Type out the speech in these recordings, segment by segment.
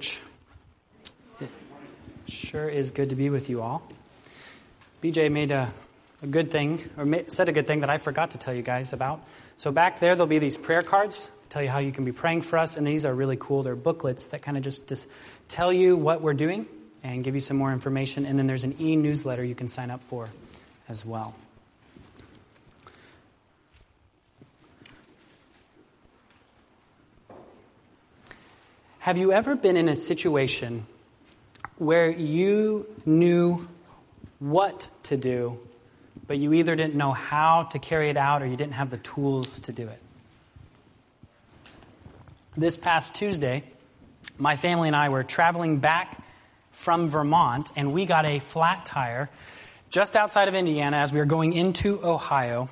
church. It sure is good to be with you all. BJ made a, a good thing, or said a good thing that I forgot to tell you guys about. So back there, there'll be these prayer cards tell you how you can be praying for us, and these are really cool. They're booklets that kind of just, just tell you what we're doing and give you some more information. And then there's an e newsletter you can sign up for as well. Have you ever been in a situation where you knew what to do, but you either didn't know how to carry it out or you didn't have the tools to do it? This past Tuesday, my family and I were traveling back from Vermont, and we got a flat tire just outside of Indiana as we were going into Ohio,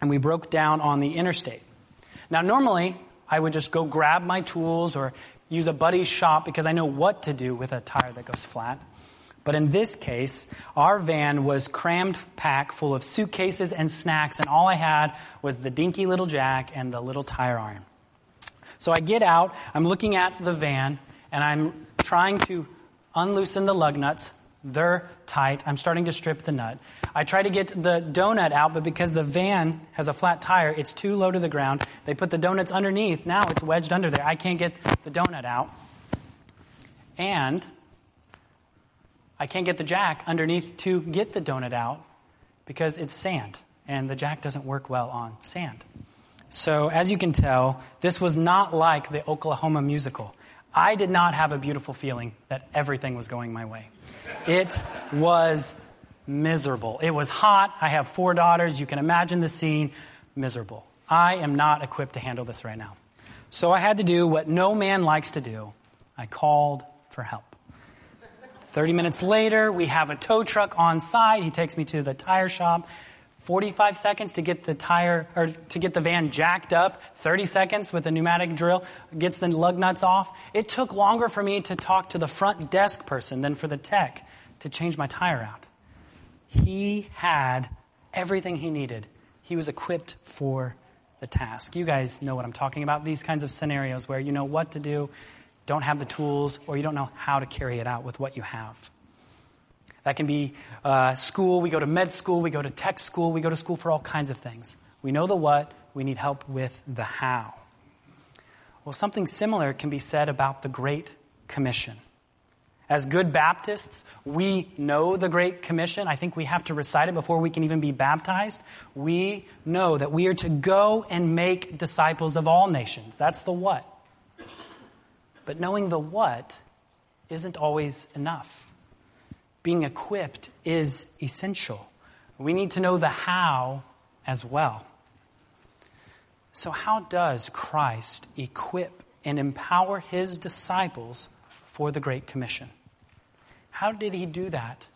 and we broke down on the interstate. Now, normally, I would just go grab my tools or use a buddy's shop because I know what to do with a tire that goes flat. But in this case, our van was crammed packed full of suitcases and snacks, and all I had was the dinky little jack and the little tire iron. So I get out, I'm looking at the van, and I'm trying to unloosen the lug nuts. They're tight. I'm starting to strip the nut. I try to get the donut out, but because the van has a flat tire, it's too low to the ground. They put the donuts underneath. Now it's wedged under there. I can't get the donut out. And I can't get the jack underneath to get the donut out because it's sand, and the jack doesn't work well on sand. So, as you can tell, this was not like the Oklahoma musical. I did not have a beautiful feeling that everything was going my way. It was miserable. It was hot. I have four daughters. You can imagine the scene. Miserable. I am not equipped to handle this right now. So I had to do what no man likes to do. I called for help. 30 minutes later, we have a tow truck on site. He takes me to the tire shop. 45 seconds to get the tire or to get the van jacked up, 30 seconds with a pneumatic drill gets the lug nuts off. It took longer for me to talk to the front desk person than for the tech to change my tire out. He had everything he needed. He was equipped for the task. You guys know what I'm talking about. These kinds of scenarios where you know what to do, don't have the tools, or you don't know how to carry it out with what you have. That can be uh, school. We go to med school. We go to tech school. We go to school for all kinds of things. We know the what. We need help with the how. Well, something similar can be said about the Great Commission. As good Baptists, we know the Great Commission. I think we have to recite it before we can even be baptized. We know that we are to go and make disciples of all nations. That's the what. But knowing the what isn't always enough. Being equipped is essential. We need to know the how as well. So, how does Christ equip and empower his disciples for the Great Commission? How did he do that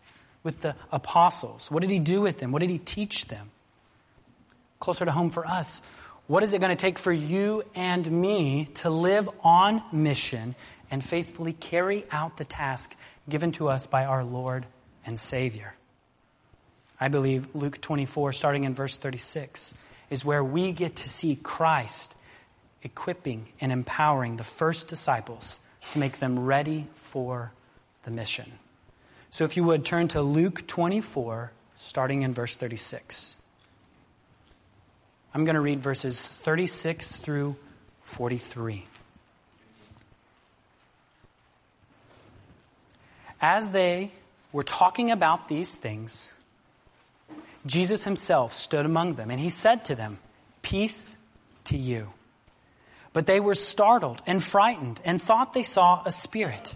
with the apostles? What did he do with them? What did he teach them? Closer to home for us, what is it going to take for you and me to live on mission and faithfully carry out the task given to us by our Lord and Savior? I believe Luke 24, starting in verse 36, is where we get to see Christ equipping and empowering the first disciples to make them ready for the mission. So if you would turn to Luke 24, starting in verse 36. I'm going to read verses 36 through 43. As they were talking about these things, Jesus himself stood among them, and he said to them, Peace to you. But they were startled and frightened and thought they saw a spirit.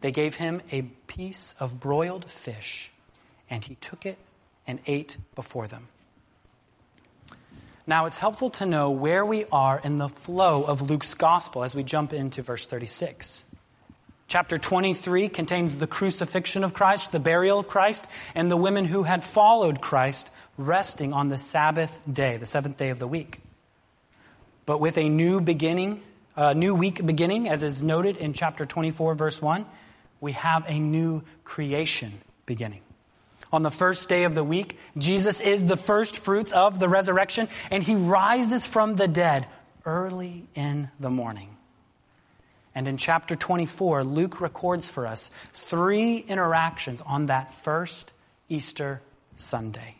They gave him a piece of broiled fish, and he took it and ate before them. Now, it's helpful to know where we are in the flow of Luke's gospel as we jump into verse 36. Chapter 23 contains the crucifixion of Christ, the burial of Christ, and the women who had followed Christ resting on the Sabbath day, the seventh day of the week. But with a new beginning, a new week beginning, as is noted in chapter 24, verse 1, we have a new creation beginning. On the first day of the week, Jesus is the first fruits of the resurrection, and he rises from the dead early in the morning. And in chapter 24, Luke records for us three interactions on that first Easter Sunday.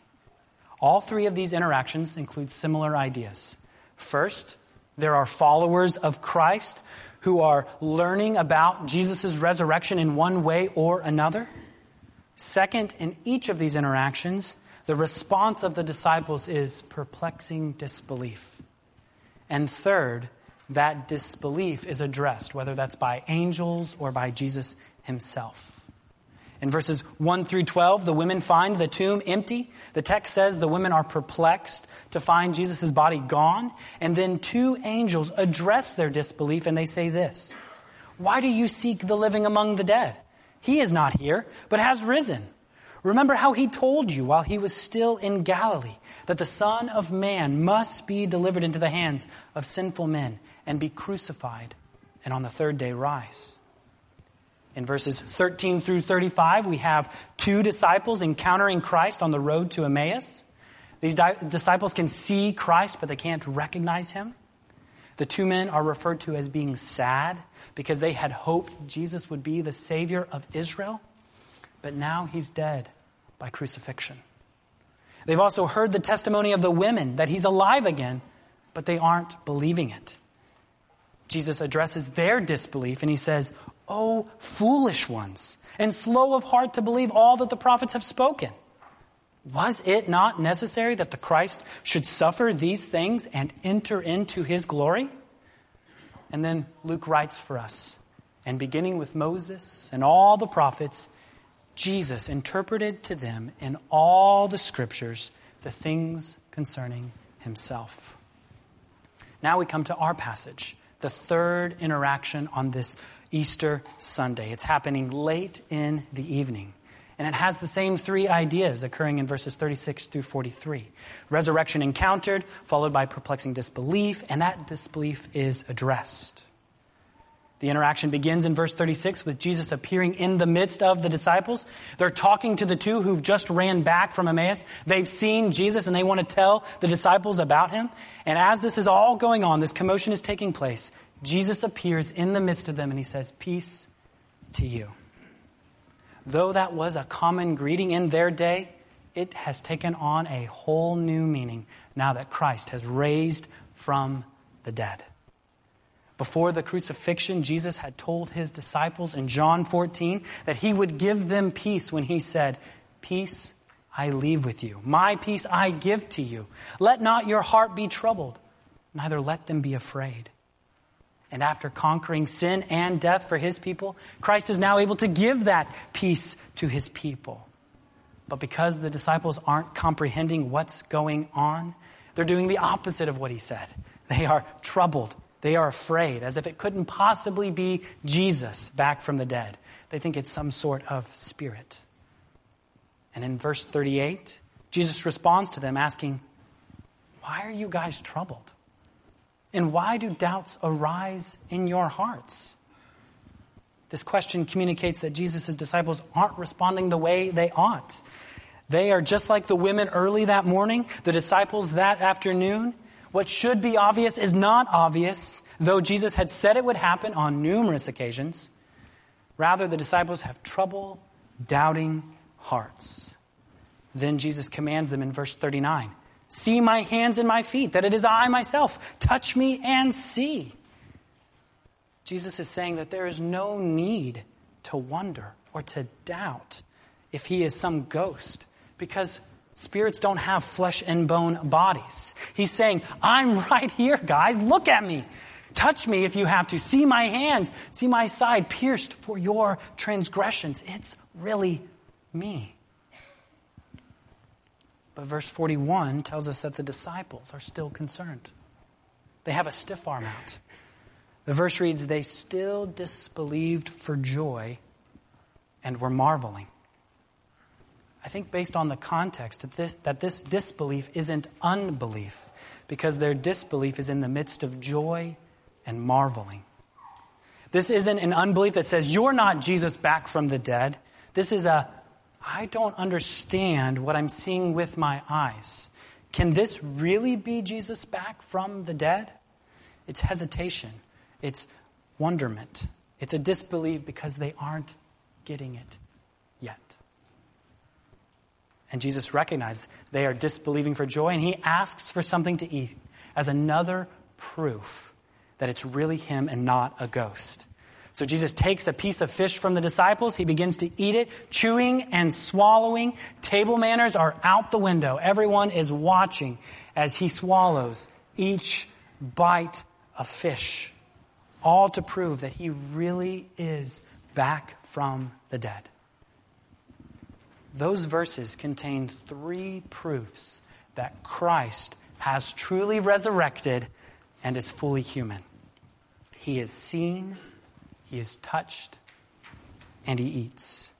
All three of these interactions include similar ideas. First, there are followers of Christ who are learning about Jesus' resurrection in one way or another. Second, in each of these interactions, the response of the disciples is perplexing disbelief. And third, that disbelief is addressed, whether that's by angels or by Jesus himself. In verses 1 through 12, the women find the tomb empty. The text says the women are perplexed to find Jesus' body gone. And then two angels address their disbelief and they say this Why do you seek the living among the dead? He is not here, but has risen. Remember how he told you while he was still in Galilee that the Son of Man must be delivered into the hands of sinful men and be crucified, and on the third day rise. In verses 13 through 35, we have two disciples encountering Christ on the road to Emmaus. These di- disciples can see Christ, but they can't recognize him. The two men are referred to as being sad because they had hoped Jesus would be the Savior of Israel, but now he's dead by crucifixion. They've also heard the testimony of the women that he's alive again, but they aren't believing it. Jesus addresses their disbelief and he says, Oh, foolish ones, and slow of heart to believe all that the prophets have spoken. Was it not necessary that the Christ should suffer these things and enter into his glory? And then Luke writes for us, and beginning with Moses and all the prophets, Jesus interpreted to them in all the scriptures the things concerning himself. Now we come to our passage the third interaction on this Easter Sunday. It's happening late in the evening. And it has the same three ideas occurring in verses 36 through 43. Resurrection encountered, followed by perplexing disbelief, and that disbelief is addressed. The interaction begins in verse 36 with Jesus appearing in the midst of the disciples. They're talking to the two who've just ran back from Emmaus. They've seen Jesus and they want to tell the disciples about him. And as this is all going on, this commotion is taking place, Jesus appears in the midst of them and he says, Peace to you. Though that was a common greeting in their day, it has taken on a whole new meaning now that Christ has raised from the dead. Before the crucifixion, Jesus had told his disciples in John 14 that he would give them peace when he said, Peace I leave with you. My peace I give to you. Let not your heart be troubled, neither let them be afraid. And after conquering sin and death for his people, Christ is now able to give that peace to his people. But because the disciples aren't comprehending what's going on, they're doing the opposite of what he said. They are troubled they are afraid, as if it couldn't possibly be Jesus back from the dead. They think it's some sort of spirit. And in verse 38, Jesus responds to them asking, Why are you guys troubled? And why do doubts arise in your hearts? This question communicates that Jesus' disciples aren't responding the way they ought. They are just like the women early that morning, the disciples that afternoon. What should be obvious is not obvious, though Jesus had said it would happen on numerous occasions. Rather, the disciples have trouble doubting hearts. Then Jesus commands them in verse 39 See my hands and my feet, that it is I myself. Touch me and see. Jesus is saying that there is no need to wonder or to doubt if he is some ghost, because Spirits don't have flesh and bone bodies. He's saying, I'm right here, guys. Look at me. Touch me if you have to. See my hands. See my side pierced for your transgressions. It's really me. But verse 41 tells us that the disciples are still concerned. They have a stiff arm out. The verse reads, They still disbelieved for joy and were marveling. I think, based on the context, that this, that this disbelief isn't unbelief, because their disbelief is in the midst of joy and marveling. This isn't an unbelief that says, You're not Jesus back from the dead. This is a, I don't understand what I'm seeing with my eyes. Can this really be Jesus back from the dead? It's hesitation. It's wonderment. It's a disbelief because they aren't getting it yet. And Jesus recognized they are disbelieving for joy, and he asks for something to eat as another proof that it's really him and not a ghost. So Jesus takes a piece of fish from the disciples. He begins to eat it, chewing and swallowing. Table manners are out the window. Everyone is watching as he swallows each bite of fish all to prove that he really is back from the dead. Those verses contain three proofs that Christ has truly resurrected and is fully human. He is seen, he is touched, and he eats.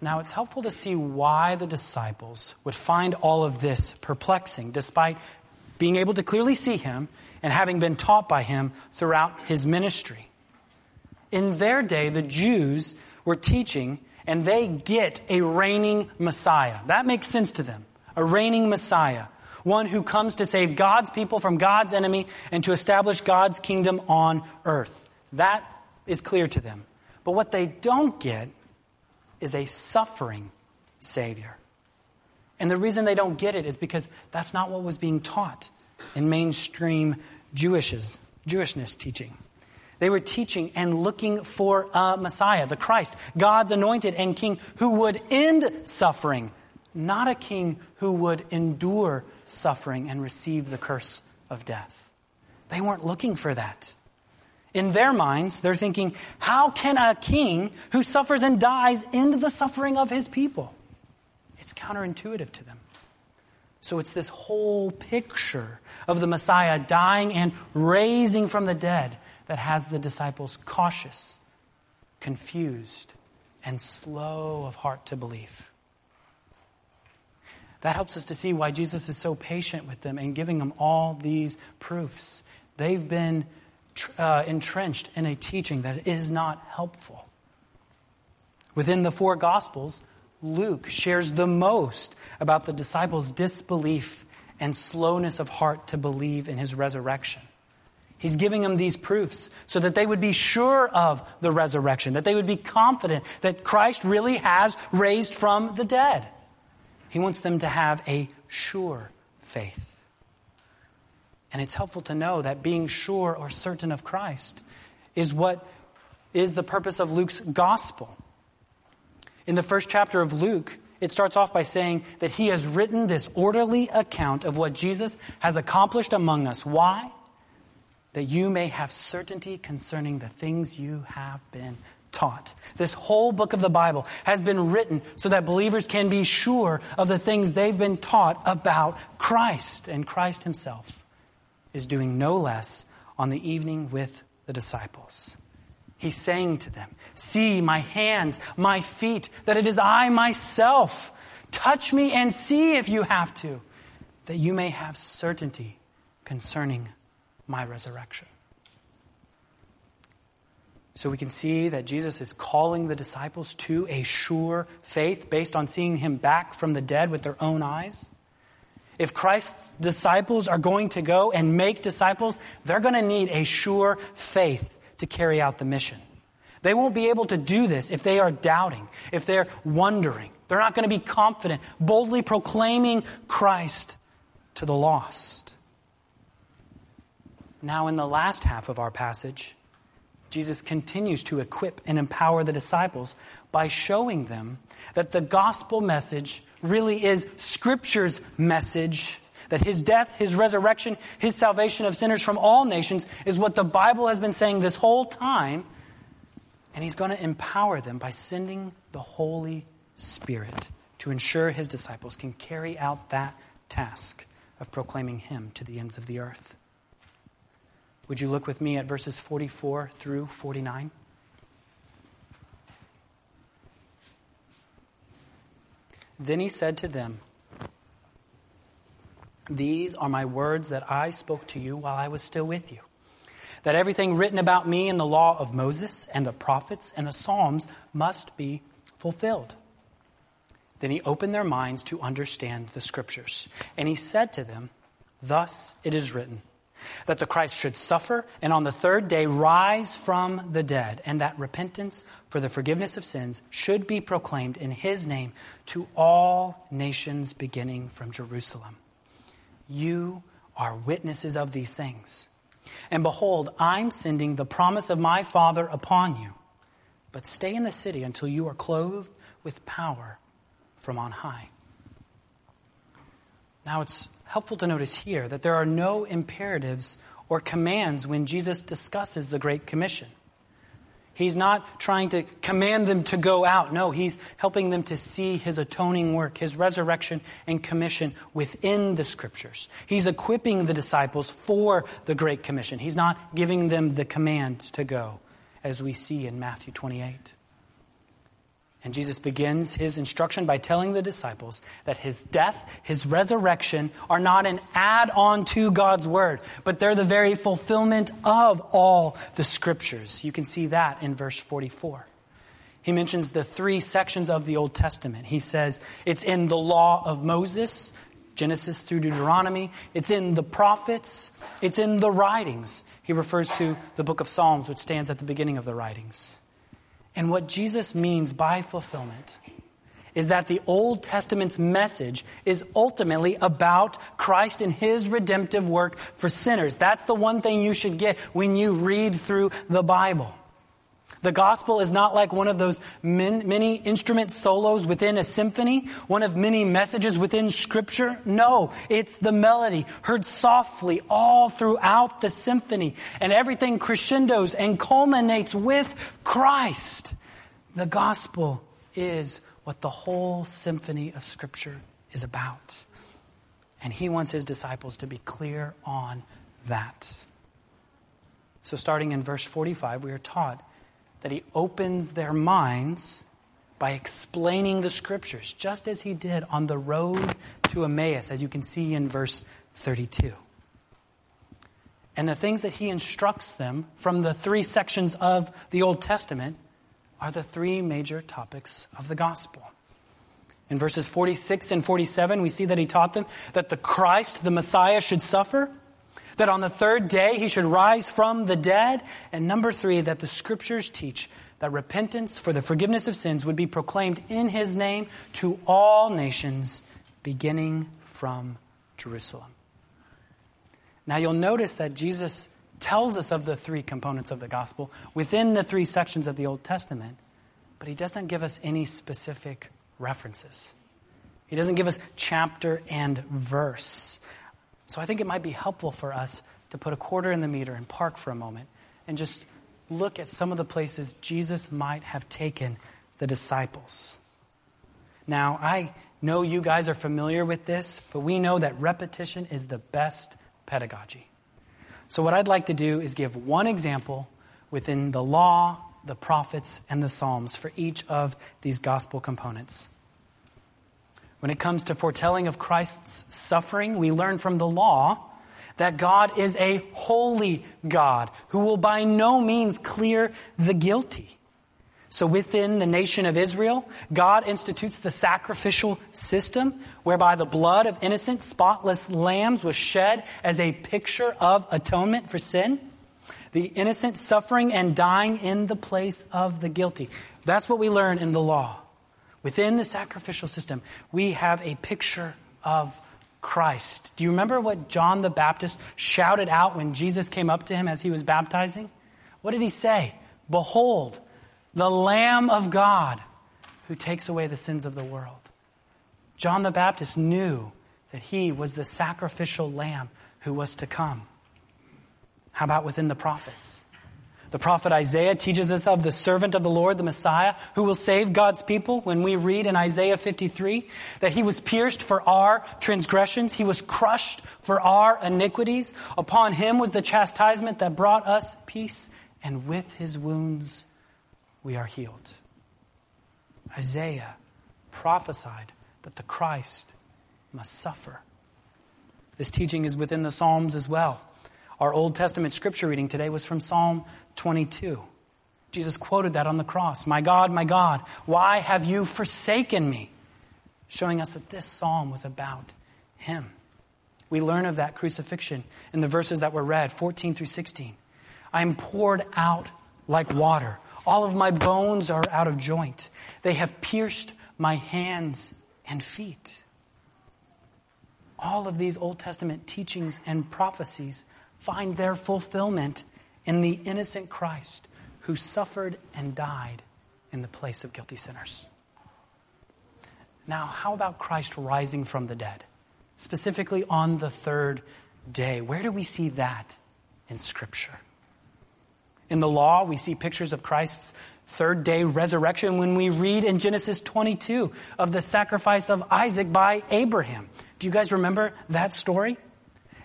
Now, it's helpful to see why the disciples would find all of this perplexing, despite being able to clearly see him and having been taught by him throughout his ministry. In their day, the Jews were teaching and they get a reigning Messiah. That makes sense to them. A reigning Messiah. One who comes to save God's people from God's enemy and to establish God's kingdom on earth. That is clear to them. But what they don't get is a suffering Savior. And the reason they don't get it is because that's not what was being taught in mainstream Jewishes, Jewishness teaching. They were teaching and looking for a Messiah, the Christ, God's anointed and king who would end suffering, not a king who would endure suffering and receive the curse of death. They weren't looking for that. In their minds, they're thinking, how can a king who suffers and dies end the suffering of his people? It's counterintuitive to them. So it's this whole picture of the Messiah dying and raising from the dead that has the disciples cautious, confused, and slow of heart to believe. That helps us to see why Jesus is so patient with them and giving them all these proofs. They've been uh, entrenched in a teaching that is not helpful. Within the four Gospels, Luke shares the most about the disciples' disbelief and slowness of heart to believe in his resurrection. He's giving them these proofs so that they would be sure of the resurrection, that they would be confident that Christ really has raised from the dead. He wants them to have a sure faith. And it's helpful to know that being sure or certain of Christ is what is the purpose of Luke's gospel. In the first chapter of Luke, it starts off by saying that he has written this orderly account of what Jesus has accomplished among us. Why? That you may have certainty concerning the things you have been taught. This whole book of the Bible has been written so that believers can be sure of the things they've been taught about Christ. And Christ himself is doing no less on the evening with the disciples. He's saying to them, See my hands, my feet, that it is I myself. Touch me and see if you have to, that you may have certainty concerning my resurrection. So we can see that Jesus is calling the disciples to a sure faith based on seeing him back from the dead with their own eyes. If Christ's disciples are going to go and make disciples, they're going to need a sure faith to carry out the mission. They won't be able to do this if they are doubting, if they're wondering. They're not going to be confident, boldly proclaiming Christ to the lost. Now, in the last half of our passage, Jesus continues to equip and empower the disciples by showing them that the gospel message really is Scripture's message that his death, his resurrection, his salvation of sinners from all nations is what the Bible has been saying this whole time. And he's going to empower them by sending the Holy Spirit to ensure his disciples can carry out that task of proclaiming him to the ends of the earth. Would you look with me at verses 44 through 49? Then he said to them, These are my words that I spoke to you while I was still with you. That everything written about me in the law of Moses and the prophets and the Psalms must be fulfilled. Then he opened their minds to understand the scriptures. And he said to them, Thus it is written, that the Christ should suffer and on the third day rise from the dead, and that repentance for the forgiveness of sins should be proclaimed in his name to all nations beginning from Jerusalem. You are witnesses of these things. And behold, I'm sending the promise of my Father upon you. But stay in the city until you are clothed with power from on high. Now it's helpful to notice here that there are no imperatives or commands when Jesus discusses the Great Commission. He's not trying to command them to go out. No, he's helping them to see his atoning work, his resurrection and commission within the scriptures. He's equipping the disciples for the Great Commission. He's not giving them the command to go, as we see in Matthew 28. And Jesus begins his instruction by telling the disciples that his death, his resurrection are not an add on to God's word, but they're the very fulfillment of all the scriptures. You can see that in verse 44. He mentions the three sections of the Old Testament. He says it's in the law of Moses, Genesis through Deuteronomy. It's in the prophets. It's in the writings. He refers to the book of Psalms, which stands at the beginning of the writings. And what Jesus means by fulfillment is that the Old Testament's message is ultimately about Christ and His redemptive work for sinners. That's the one thing you should get when you read through the Bible. The gospel is not like one of those many instrument solos within a symphony, one of many messages within scripture. No, it's the melody heard softly all throughout the symphony and everything crescendos and culminates with Christ. The gospel is what the whole symphony of scripture is about. And he wants his disciples to be clear on that. So starting in verse 45, we are taught that he opens their minds by explaining the scriptures, just as he did on the road to Emmaus, as you can see in verse 32. And the things that he instructs them from the three sections of the Old Testament are the three major topics of the gospel. In verses 46 and 47, we see that he taught them that the Christ, the Messiah, should suffer that on the third day he should rise from the dead. And number three, that the scriptures teach that repentance for the forgiveness of sins would be proclaimed in his name to all nations, beginning from Jerusalem. Now you'll notice that Jesus tells us of the three components of the gospel within the three sections of the Old Testament, but he doesn't give us any specific references. He doesn't give us chapter and verse. So I think it might be helpful for us to put a quarter in the meter and park for a moment and just look at some of the places Jesus might have taken the disciples. Now, I know you guys are familiar with this, but we know that repetition is the best pedagogy. So, what I'd like to do is give one example within the law, the prophets, and the Psalms for each of these gospel components. When it comes to foretelling of Christ's suffering, we learn from the law that God is a holy God who will by no means clear the guilty. So within the nation of Israel, God institutes the sacrificial system whereby the blood of innocent, spotless lambs was shed as a picture of atonement for sin. The innocent suffering and dying in the place of the guilty. That's what we learn in the law. Within the sacrificial system, we have a picture of Christ. Do you remember what John the Baptist shouted out when Jesus came up to him as he was baptizing? What did he say? Behold, the Lamb of God who takes away the sins of the world. John the Baptist knew that he was the sacrificial lamb who was to come. How about within the prophets? The prophet Isaiah teaches us of the servant of the Lord, the Messiah, who will save God's people when we read in Isaiah 53 that he was pierced for our transgressions. He was crushed for our iniquities. Upon him was the chastisement that brought us peace, and with his wounds we are healed. Isaiah prophesied that the Christ must suffer. This teaching is within the Psalms as well. Our Old Testament scripture reading today was from Psalm 22. Jesus quoted that on the cross. My God, my God, why have you forsaken me? Showing us that this psalm was about him. We learn of that crucifixion in the verses that were read, 14 through 16. I am poured out like water. All of my bones are out of joint. They have pierced my hands and feet. All of these Old Testament teachings and prophecies find their fulfillment in the innocent Christ who suffered and died in the place of guilty sinners. Now, how about Christ rising from the dead? Specifically on the third day. Where do we see that in Scripture? In the law, we see pictures of Christ's third day resurrection when we read in Genesis 22 of the sacrifice of Isaac by Abraham. Do you guys remember that story?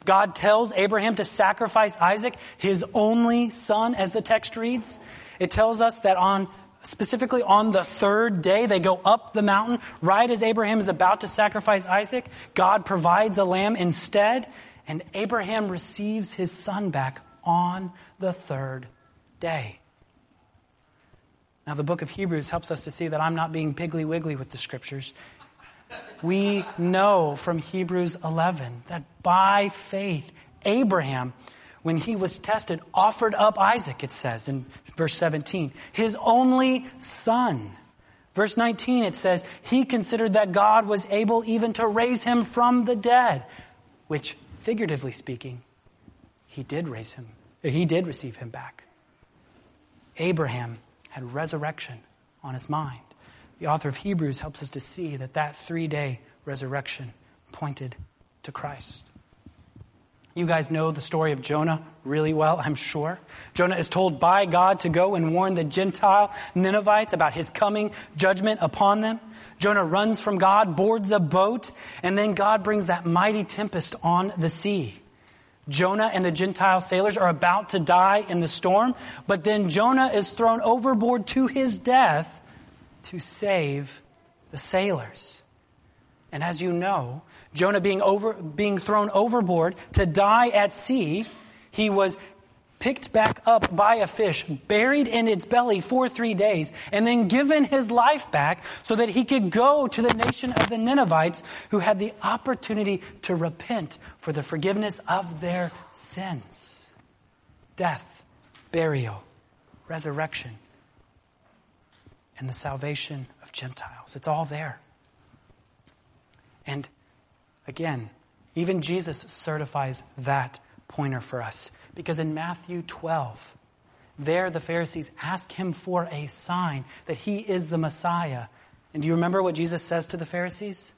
God tells Abraham to sacrifice Isaac, his only son, as the text reads. It tells us that on, specifically on the third day, they go up the mountain. Right as Abraham is about to sacrifice Isaac, God provides a lamb instead, and Abraham receives his son back on the third day. Now, the book of Hebrews helps us to see that I'm not being piggly wiggly with the scriptures. We know from Hebrews 11 that by faith, Abraham, when he was tested, offered up Isaac, it says in verse 17, his only son. Verse 19, it says, he considered that God was able even to raise him from the dead, which, figuratively speaking, he did raise him, he did receive him back. Abraham had resurrection on his mind. The author of Hebrews helps us to see that that three day resurrection pointed to Christ. You guys know the story of Jonah really well, I'm sure. Jonah is told by God to go and warn the Gentile Ninevites about his coming judgment upon them. Jonah runs from God, boards a boat, and then God brings that mighty tempest on the sea. Jonah and the Gentile sailors are about to die in the storm, but then Jonah is thrown overboard to his death to save the sailors. And as you know, Jonah being over, being thrown overboard to die at sea, he was picked back up by a fish, buried in its belly for three days, and then given his life back so that he could go to the nation of the Ninevites who had the opportunity to repent for the forgiveness of their sins. Death, burial, resurrection and the salvation of Gentiles. It's all there. And again, even Jesus certifies that pointer for us. Because in Matthew 12, there the Pharisees ask him for a sign that he is the Messiah. And do you remember what Jesus says to the Pharisees?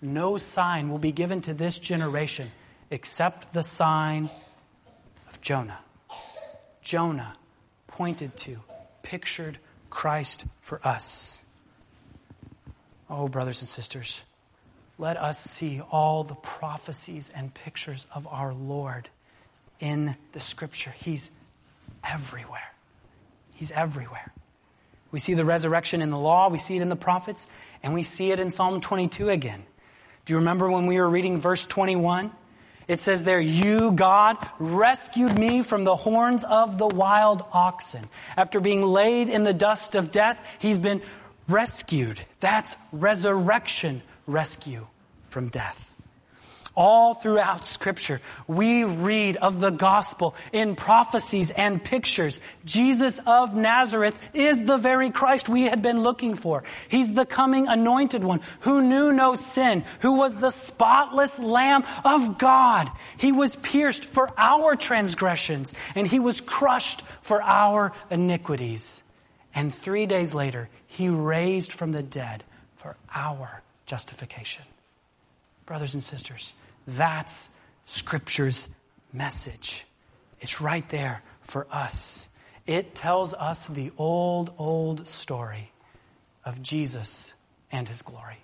No sign will be given to this generation except the sign of Jonah. Jonah pointed to, pictured Christ for us. Oh, brothers and sisters, let us see all the prophecies and pictures of our Lord in the scripture. He's everywhere. He's everywhere. We see the resurrection in the law, we see it in the prophets, and we see it in Psalm 22 again. Do you remember when we were reading verse 21? It says there, You, God, rescued me from the horns of the wild oxen. After being laid in the dust of death, he's been rescued. That's resurrection rescue from death. All throughout scripture, we read of the gospel in prophecies and pictures. Jesus of Nazareth is the very Christ we had been looking for. He's the coming anointed one who knew no sin, who was the spotless lamb of God. He was pierced for our transgressions and he was crushed for our iniquities. And three days later, he raised from the dead for our justification. Brothers and sisters, that's Scripture's message. It's right there for us. It tells us the old, old story of Jesus and his glory.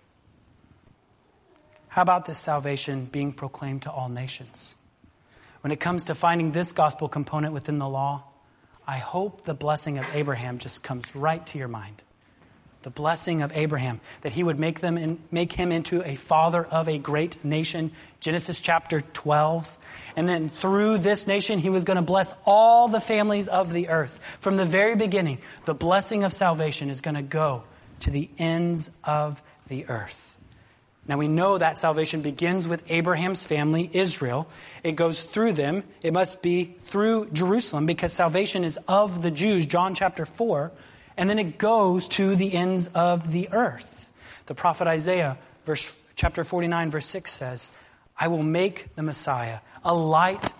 How about this salvation being proclaimed to all nations? When it comes to finding this gospel component within the law, I hope the blessing of Abraham just comes right to your mind. The blessing of Abraham, that he would make them in, make him into a father of a great nation, Genesis chapter 12. And then through this nation, he was going to bless all the families of the earth. From the very beginning, the blessing of salvation is going to go to the ends of the earth. Now we know that salvation begins with Abraham's family, Israel. It goes through them. It must be through Jerusalem because salvation is of the Jews, John chapter 4. And then it goes to the ends of the earth. The prophet Isaiah, verse, chapter 49, verse 6 says, I will make the Messiah a light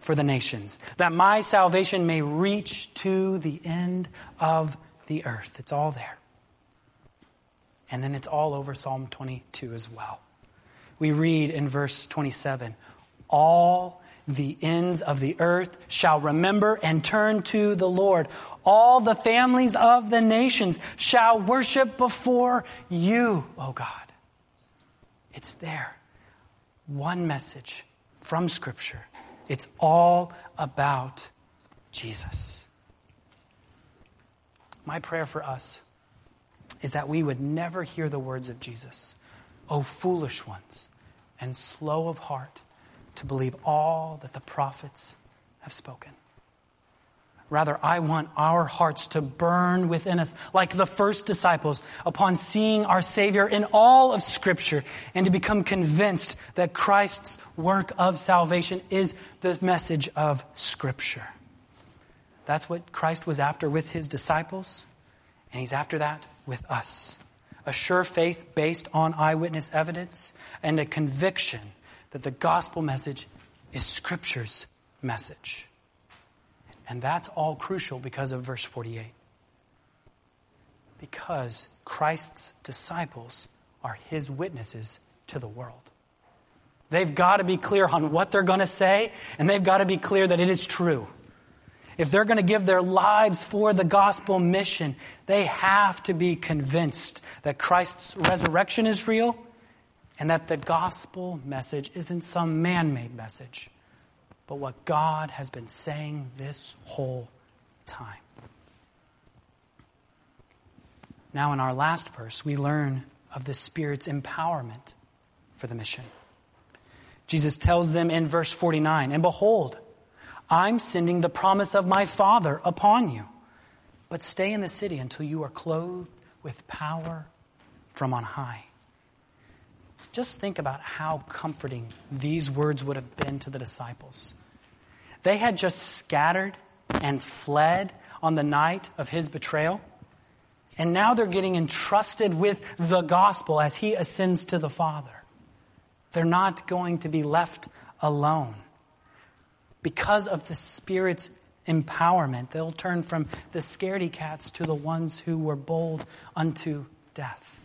for the nations, that my salvation may reach to the end of the earth. It's all there. And then it's all over Psalm 22 as well. We read in verse 27 All the ends of the earth shall remember and turn to the Lord. All the families of the nations shall worship before you, O God. It's there. One message from Scripture. It's all about Jesus. My prayer for us is that we would never hear the words of Jesus. O foolish ones, and slow of heart to believe all that the prophets have spoken. Rather, I want our hearts to burn within us like the first disciples upon seeing our Savior in all of Scripture and to become convinced that Christ's work of salvation is the message of Scripture. That's what Christ was after with his disciples, and he's after that with us. A sure faith based on eyewitness evidence and a conviction that the gospel message is Scripture's message. And that's all crucial because of verse 48. Because Christ's disciples are his witnesses to the world. They've got to be clear on what they're going to say, and they've got to be clear that it is true. If they're going to give their lives for the gospel mission, they have to be convinced that Christ's resurrection is real and that the gospel message isn't some man made message, but what God has been saying this whole time. Now, in our last verse, we learn of the Spirit's empowerment for the mission. Jesus tells them in verse 49 And behold, I'm sending the promise of my Father upon you. But stay in the city until you are clothed with power from on high. Just think about how comforting these words would have been to the disciples. They had just scattered and fled on the night of his betrayal. And now they're getting entrusted with the gospel as he ascends to the Father. They're not going to be left alone because of the Spirit's empowerment, they'll turn from the scaredy cats to the ones who were bold unto death.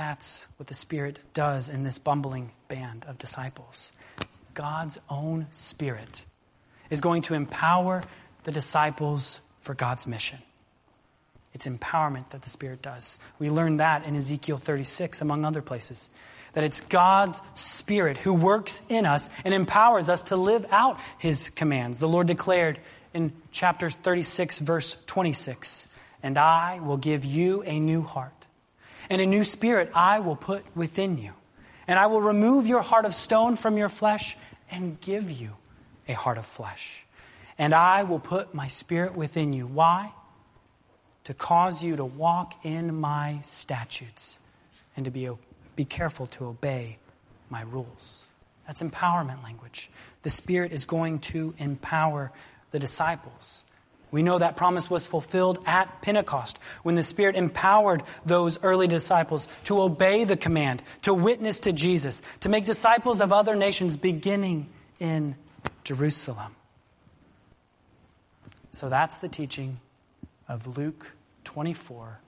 That's what the Spirit does in this bumbling band of disciples. God's own Spirit is going to empower the disciples for God's mission. It's empowerment that the Spirit does. We learn that in Ezekiel 36, among other places that it's God's Spirit who works in us and empowers us to live out His commands. The Lord declared in chapter 36, verse 26, And I will give you a new heart, and a new spirit I will put within you. And I will remove your heart of stone from your flesh and give you a heart of flesh. And I will put my spirit within you. Why? To cause you to walk in my statutes and to be be careful to obey my rules. That's empowerment language. The Spirit is going to empower the disciples. We know that promise was fulfilled at Pentecost when the Spirit empowered those early disciples to obey the command, to witness to Jesus, to make disciples of other nations beginning in Jerusalem. So that's the teaching of Luke 24,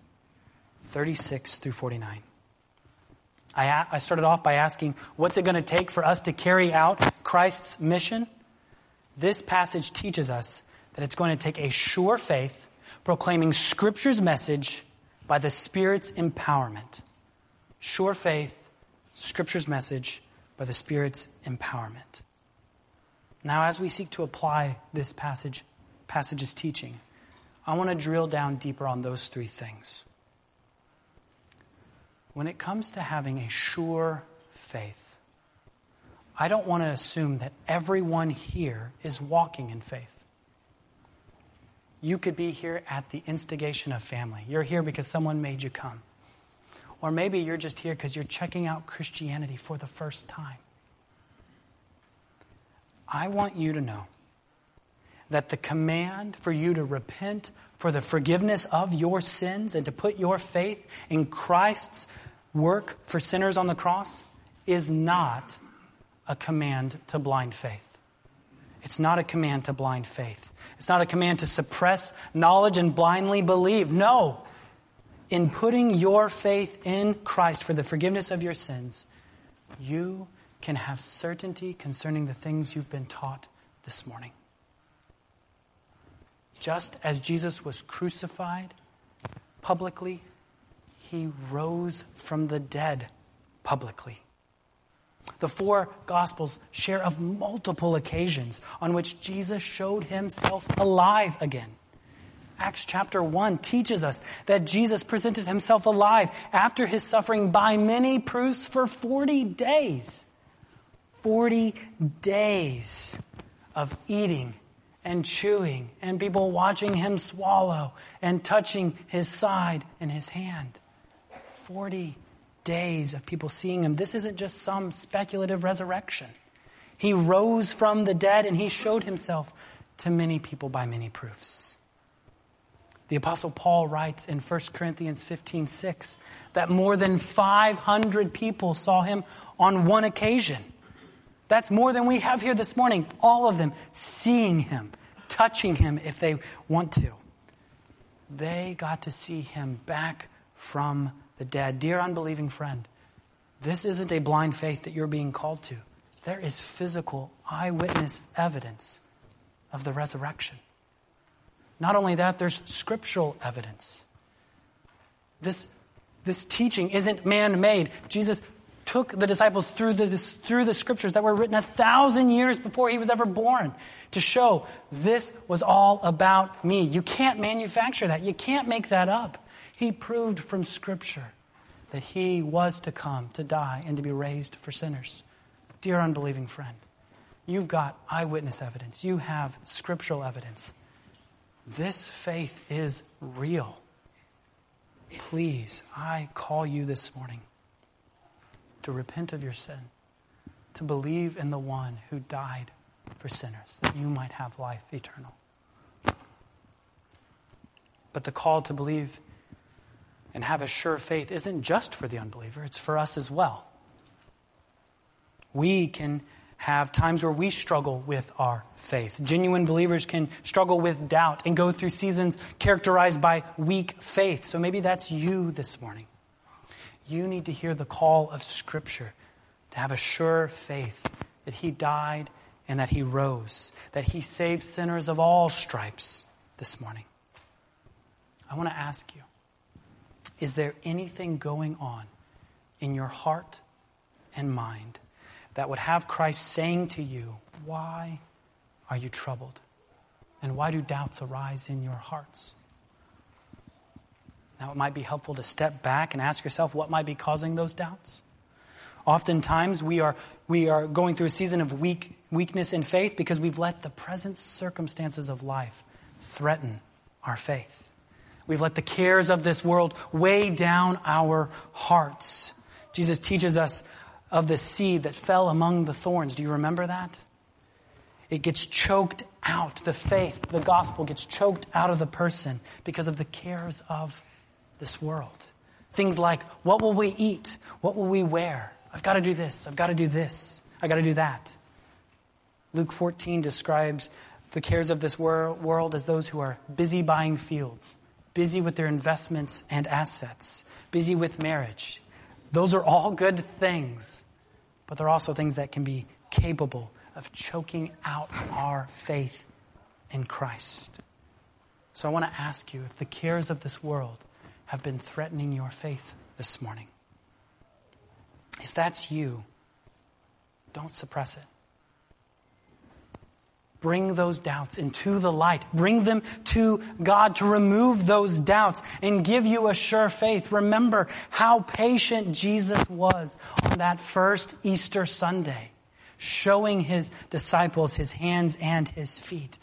36 through 49. I, I started off by asking, what's it going to take for us to carry out Christ's mission? This passage teaches us that it's going to take a sure faith proclaiming Scripture's message by the Spirit's empowerment. Sure faith, Scripture's message by the Spirit's empowerment. Now, as we seek to apply this passage, passage's teaching, I want to drill down deeper on those three things. When it comes to having a sure faith, I don't want to assume that everyone here is walking in faith. You could be here at the instigation of family. You're here because someone made you come. Or maybe you're just here because you're checking out Christianity for the first time. I want you to know that the command for you to repent for the forgiveness of your sins and to put your faith in Christ's work for sinners on the cross is not a command to blind faith. It's not a command to blind faith. It's not a command to suppress knowledge and blindly believe. No. In putting your faith in Christ for the forgiveness of your sins, you can have certainty concerning the things you've been taught this morning. Just as Jesus was crucified publicly, he rose from the dead publicly. The four Gospels share of multiple occasions on which Jesus showed himself alive again. Acts chapter 1 teaches us that Jesus presented himself alive after his suffering by many proofs for 40 days. 40 days of eating and chewing and people watching him swallow and touching his side and his hand. 40 days of people seeing him. This isn't just some speculative resurrection. He rose from the dead and he showed himself to many people by many proofs. The apostle Paul writes in 1 Corinthians 15, 6, that more than 500 people saw him on one occasion. That's more than we have here this morning. All of them seeing him, touching him if they want to. They got to see him back from the dead. Dear unbelieving friend, this isn't a blind faith that you're being called to. There is physical eyewitness evidence of the resurrection. Not only that, there's scriptural evidence. This, this teaching isn't man made. Jesus took the disciples through the, through the scriptures that were written a thousand years before he was ever born to show this was all about me. You can't manufacture that. You can't make that up. He proved from Scripture that He was to come to die and to be raised for sinners. Dear unbelieving friend, you've got eyewitness evidence, you have scriptural evidence. This faith is real. Please, I call you this morning to repent of your sin, to believe in the one who died for sinners, that you might have life eternal. But the call to believe and have a sure faith isn't just for the unbeliever, it's for us as well. We can have times where we struggle with our faith. Genuine believers can struggle with doubt and go through seasons characterized by weak faith. So maybe that's you this morning. You need to hear the call of Scripture to have a sure faith that He died and that He rose, that He saved sinners of all stripes this morning. I want to ask you is there anything going on in your heart and mind that would have Christ saying to you, Why are you troubled? And why do doubts arise in your hearts? Now, it might be helpful to step back and ask yourself what might be causing those doubts. Oftentimes, we are, we are going through a season of weak, weakness in faith because we've let the present circumstances of life threaten our faith. We've let the cares of this world weigh down our hearts. Jesus teaches us of the seed that fell among the thorns. Do you remember that? It gets choked out. The faith, the gospel gets choked out of the person because of the cares of this world. Things like, what will we eat? What will we wear? I've got to do this. I've got to do this. I've got to do that. Luke 14 describes the cares of this world as those who are busy buying fields busy with their investments and assets, busy with marriage. Those are all good things, but they're also things that can be capable of choking out our faith in Christ. So I want to ask you if the cares of this world have been threatening your faith this morning. If that's you, don't suppress it. Bring those doubts into the light. Bring them to God to remove those doubts and give you a sure faith. Remember how patient Jesus was on that first Easter Sunday, showing his disciples his hands and his feet.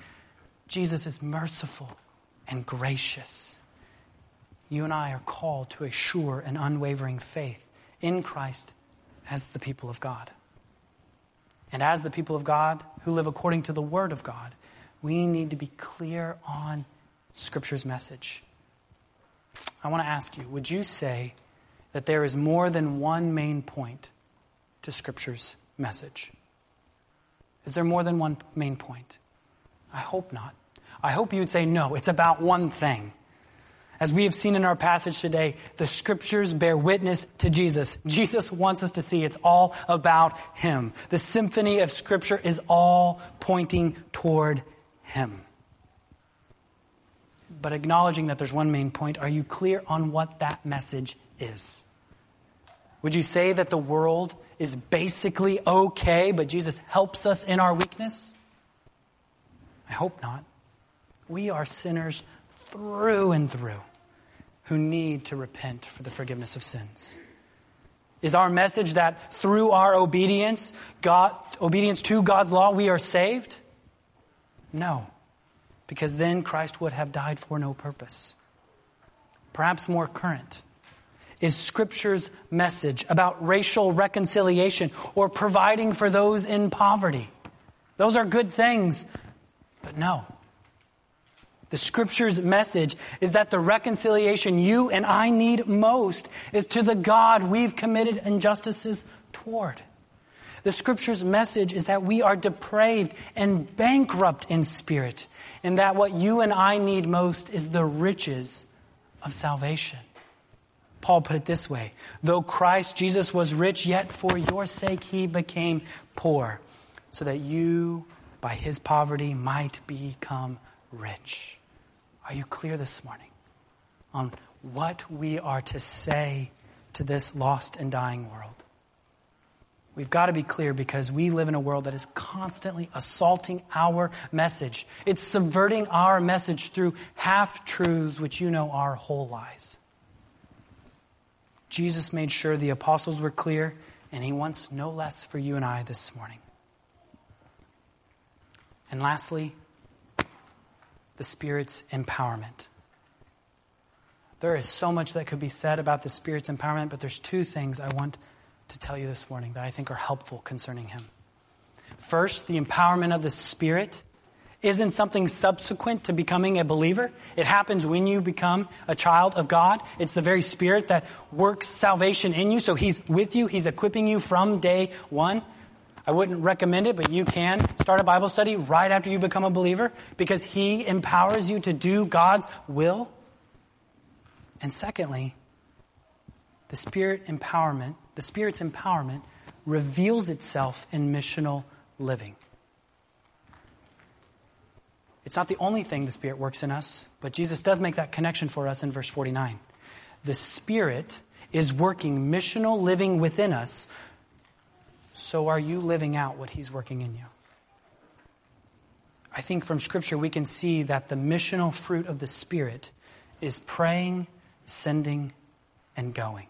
Jesus is merciful and gracious. You and I are called to a sure and unwavering faith in Christ as the people of God. And as the people of God who live according to the Word of God, we need to be clear on Scripture's message. I want to ask you would you say that there is more than one main point to Scripture's message? Is there more than one main point? I hope not. I hope you would say no, it's about one thing. As we have seen in our passage today, the scriptures bear witness to Jesus. Jesus wants us to see it's all about Him. The symphony of scripture is all pointing toward Him. But acknowledging that there's one main point, are you clear on what that message is? Would you say that the world is basically okay, but Jesus helps us in our weakness? I hope not. We are sinners through and through who need to repent for the forgiveness of sins. Is our message that through our obedience, God, obedience to God's law, we are saved? No, because then Christ would have died for no purpose. Perhaps more current is Scripture's message about racial reconciliation or providing for those in poverty. Those are good things, but no. The scripture's message is that the reconciliation you and I need most is to the God we've committed injustices toward. The scripture's message is that we are depraved and bankrupt in spirit, and that what you and I need most is the riches of salvation. Paul put it this way Though Christ Jesus was rich, yet for your sake he became poor, so that you, by his poverty, might become rich. Are you clear this morning on what we are to say to this lost and dying world? We've got to be clear because we live in a world that is constantly assaulting our message. It's subverting our message through half truths, which you know are whole lies. Jesus made sure the apostles were clear, and he wants no less for you and I this morning. And lastly, the Spirit's empowerment. There is so much that could be said about the Spirit's empowerment, but there's two things I want to tell you this morning that I think are helpful concerning Him. First, the empowerment of the Spirit isn't something subsequent to becoming a believer. It happens when you become a child of God. It's the very Spirit that works salvation in you. So He's with you. He's equipping you from day one. I wouldn't recommend it, but you can start a Bible study right after you become a believer because He empowers you to do God's will. And secondly, the Spirit empowerment, the Spirit's empowerment reveals itself in missional living. It's not the only thing the Spirit works in us, but Jesus does make that connection for us in verse 49. The Spirit is working missional living within us so are you living out what He's working in you? I think from Scripture we can see that the missional fruit of the Spirit is praying, sending, and going.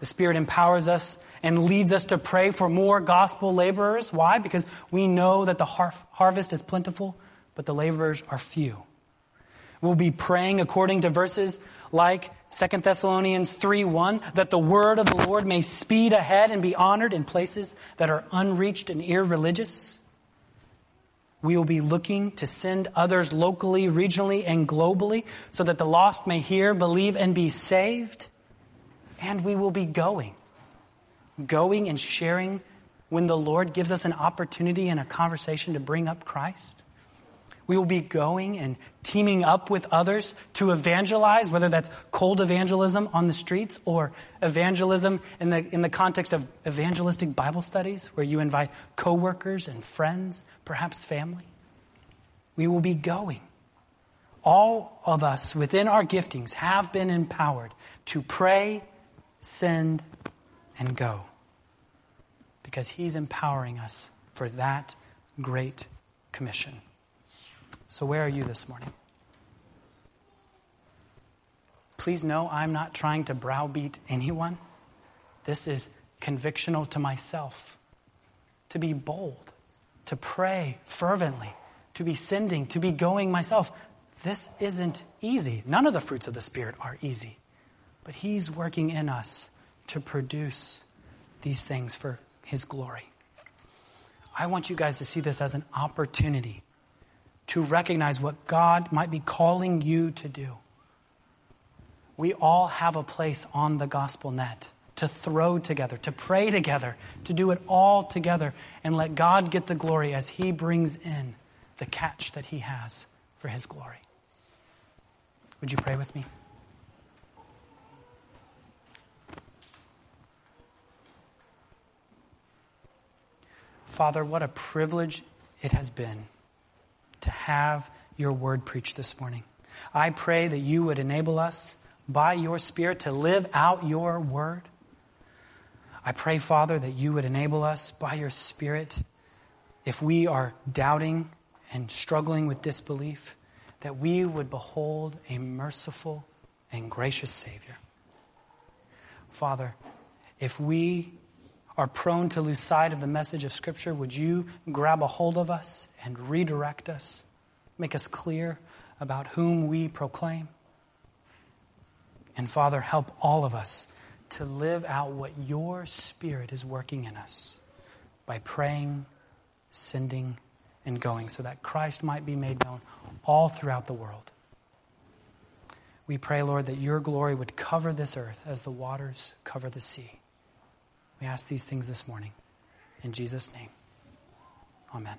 The Spirit empowers us and leads us to pray for more gospel laborers. Why? Because we know that the har- harvest is plentiful, but the laborers are few. We'll be praying according to verses like 2 Thessalonians 3 1, that the word of the Lord may speed ahead and be honored in places that are unreached and irreligious. We will be looking to send others locally, regionally, and globally so that the lost may hear, believe, and be saved. And we will be going. Going and sharing when the Lord gives us an opportunity and a conversation to bring up Christ. We will be going and teaming up with others to evangelize, whether that's cold evangelism on the streets or evangelism in the, in the context of evangelistic Bible studies, where you invite coworkers and friends, perhaps family. We will be going. All of us within our giftings have been empowered to pray, send, and go. Because He's empowering us for that great commission. So, where are you this morning? Please know I'm not trying to browbeat anyone. This is convictional to myself. To be bold, to pray fervently, to be sending, to be going myself. This isn't easy. None of the fruits of the Spirit are easy. But He's working in us to produce these things for His glory. I want you guys to see this as an opportunity to recognize what God might be calling you to do. We all have a place on the gospel net to throw together, to pray together, to do it all together, and let God get the glory as He brings in the catch that He has for His glory. Would you pray with me? Father, what a privilege it has been to have your word preached this morning. I pray that you would enable us by your Spirit to live out your word. I pray, Father, that you would enable us by your Spirit, if we are doubting and struggling with disbelief, that we would behold a merciful and gracious Savior. Father, if we are prone to lose sight of the message of Scripture, would you grab a hold of us and redirect us? Make us clear about whom we proclaim? And Father, help all of us to live out what your Spirit is working in us by praying, sending, and going so that Christ might be made known all throughout the world. We pray, Lord, that your glory would cover this earth as the waters cover the sea. We ask these things this morning. In Jesus' name, amen.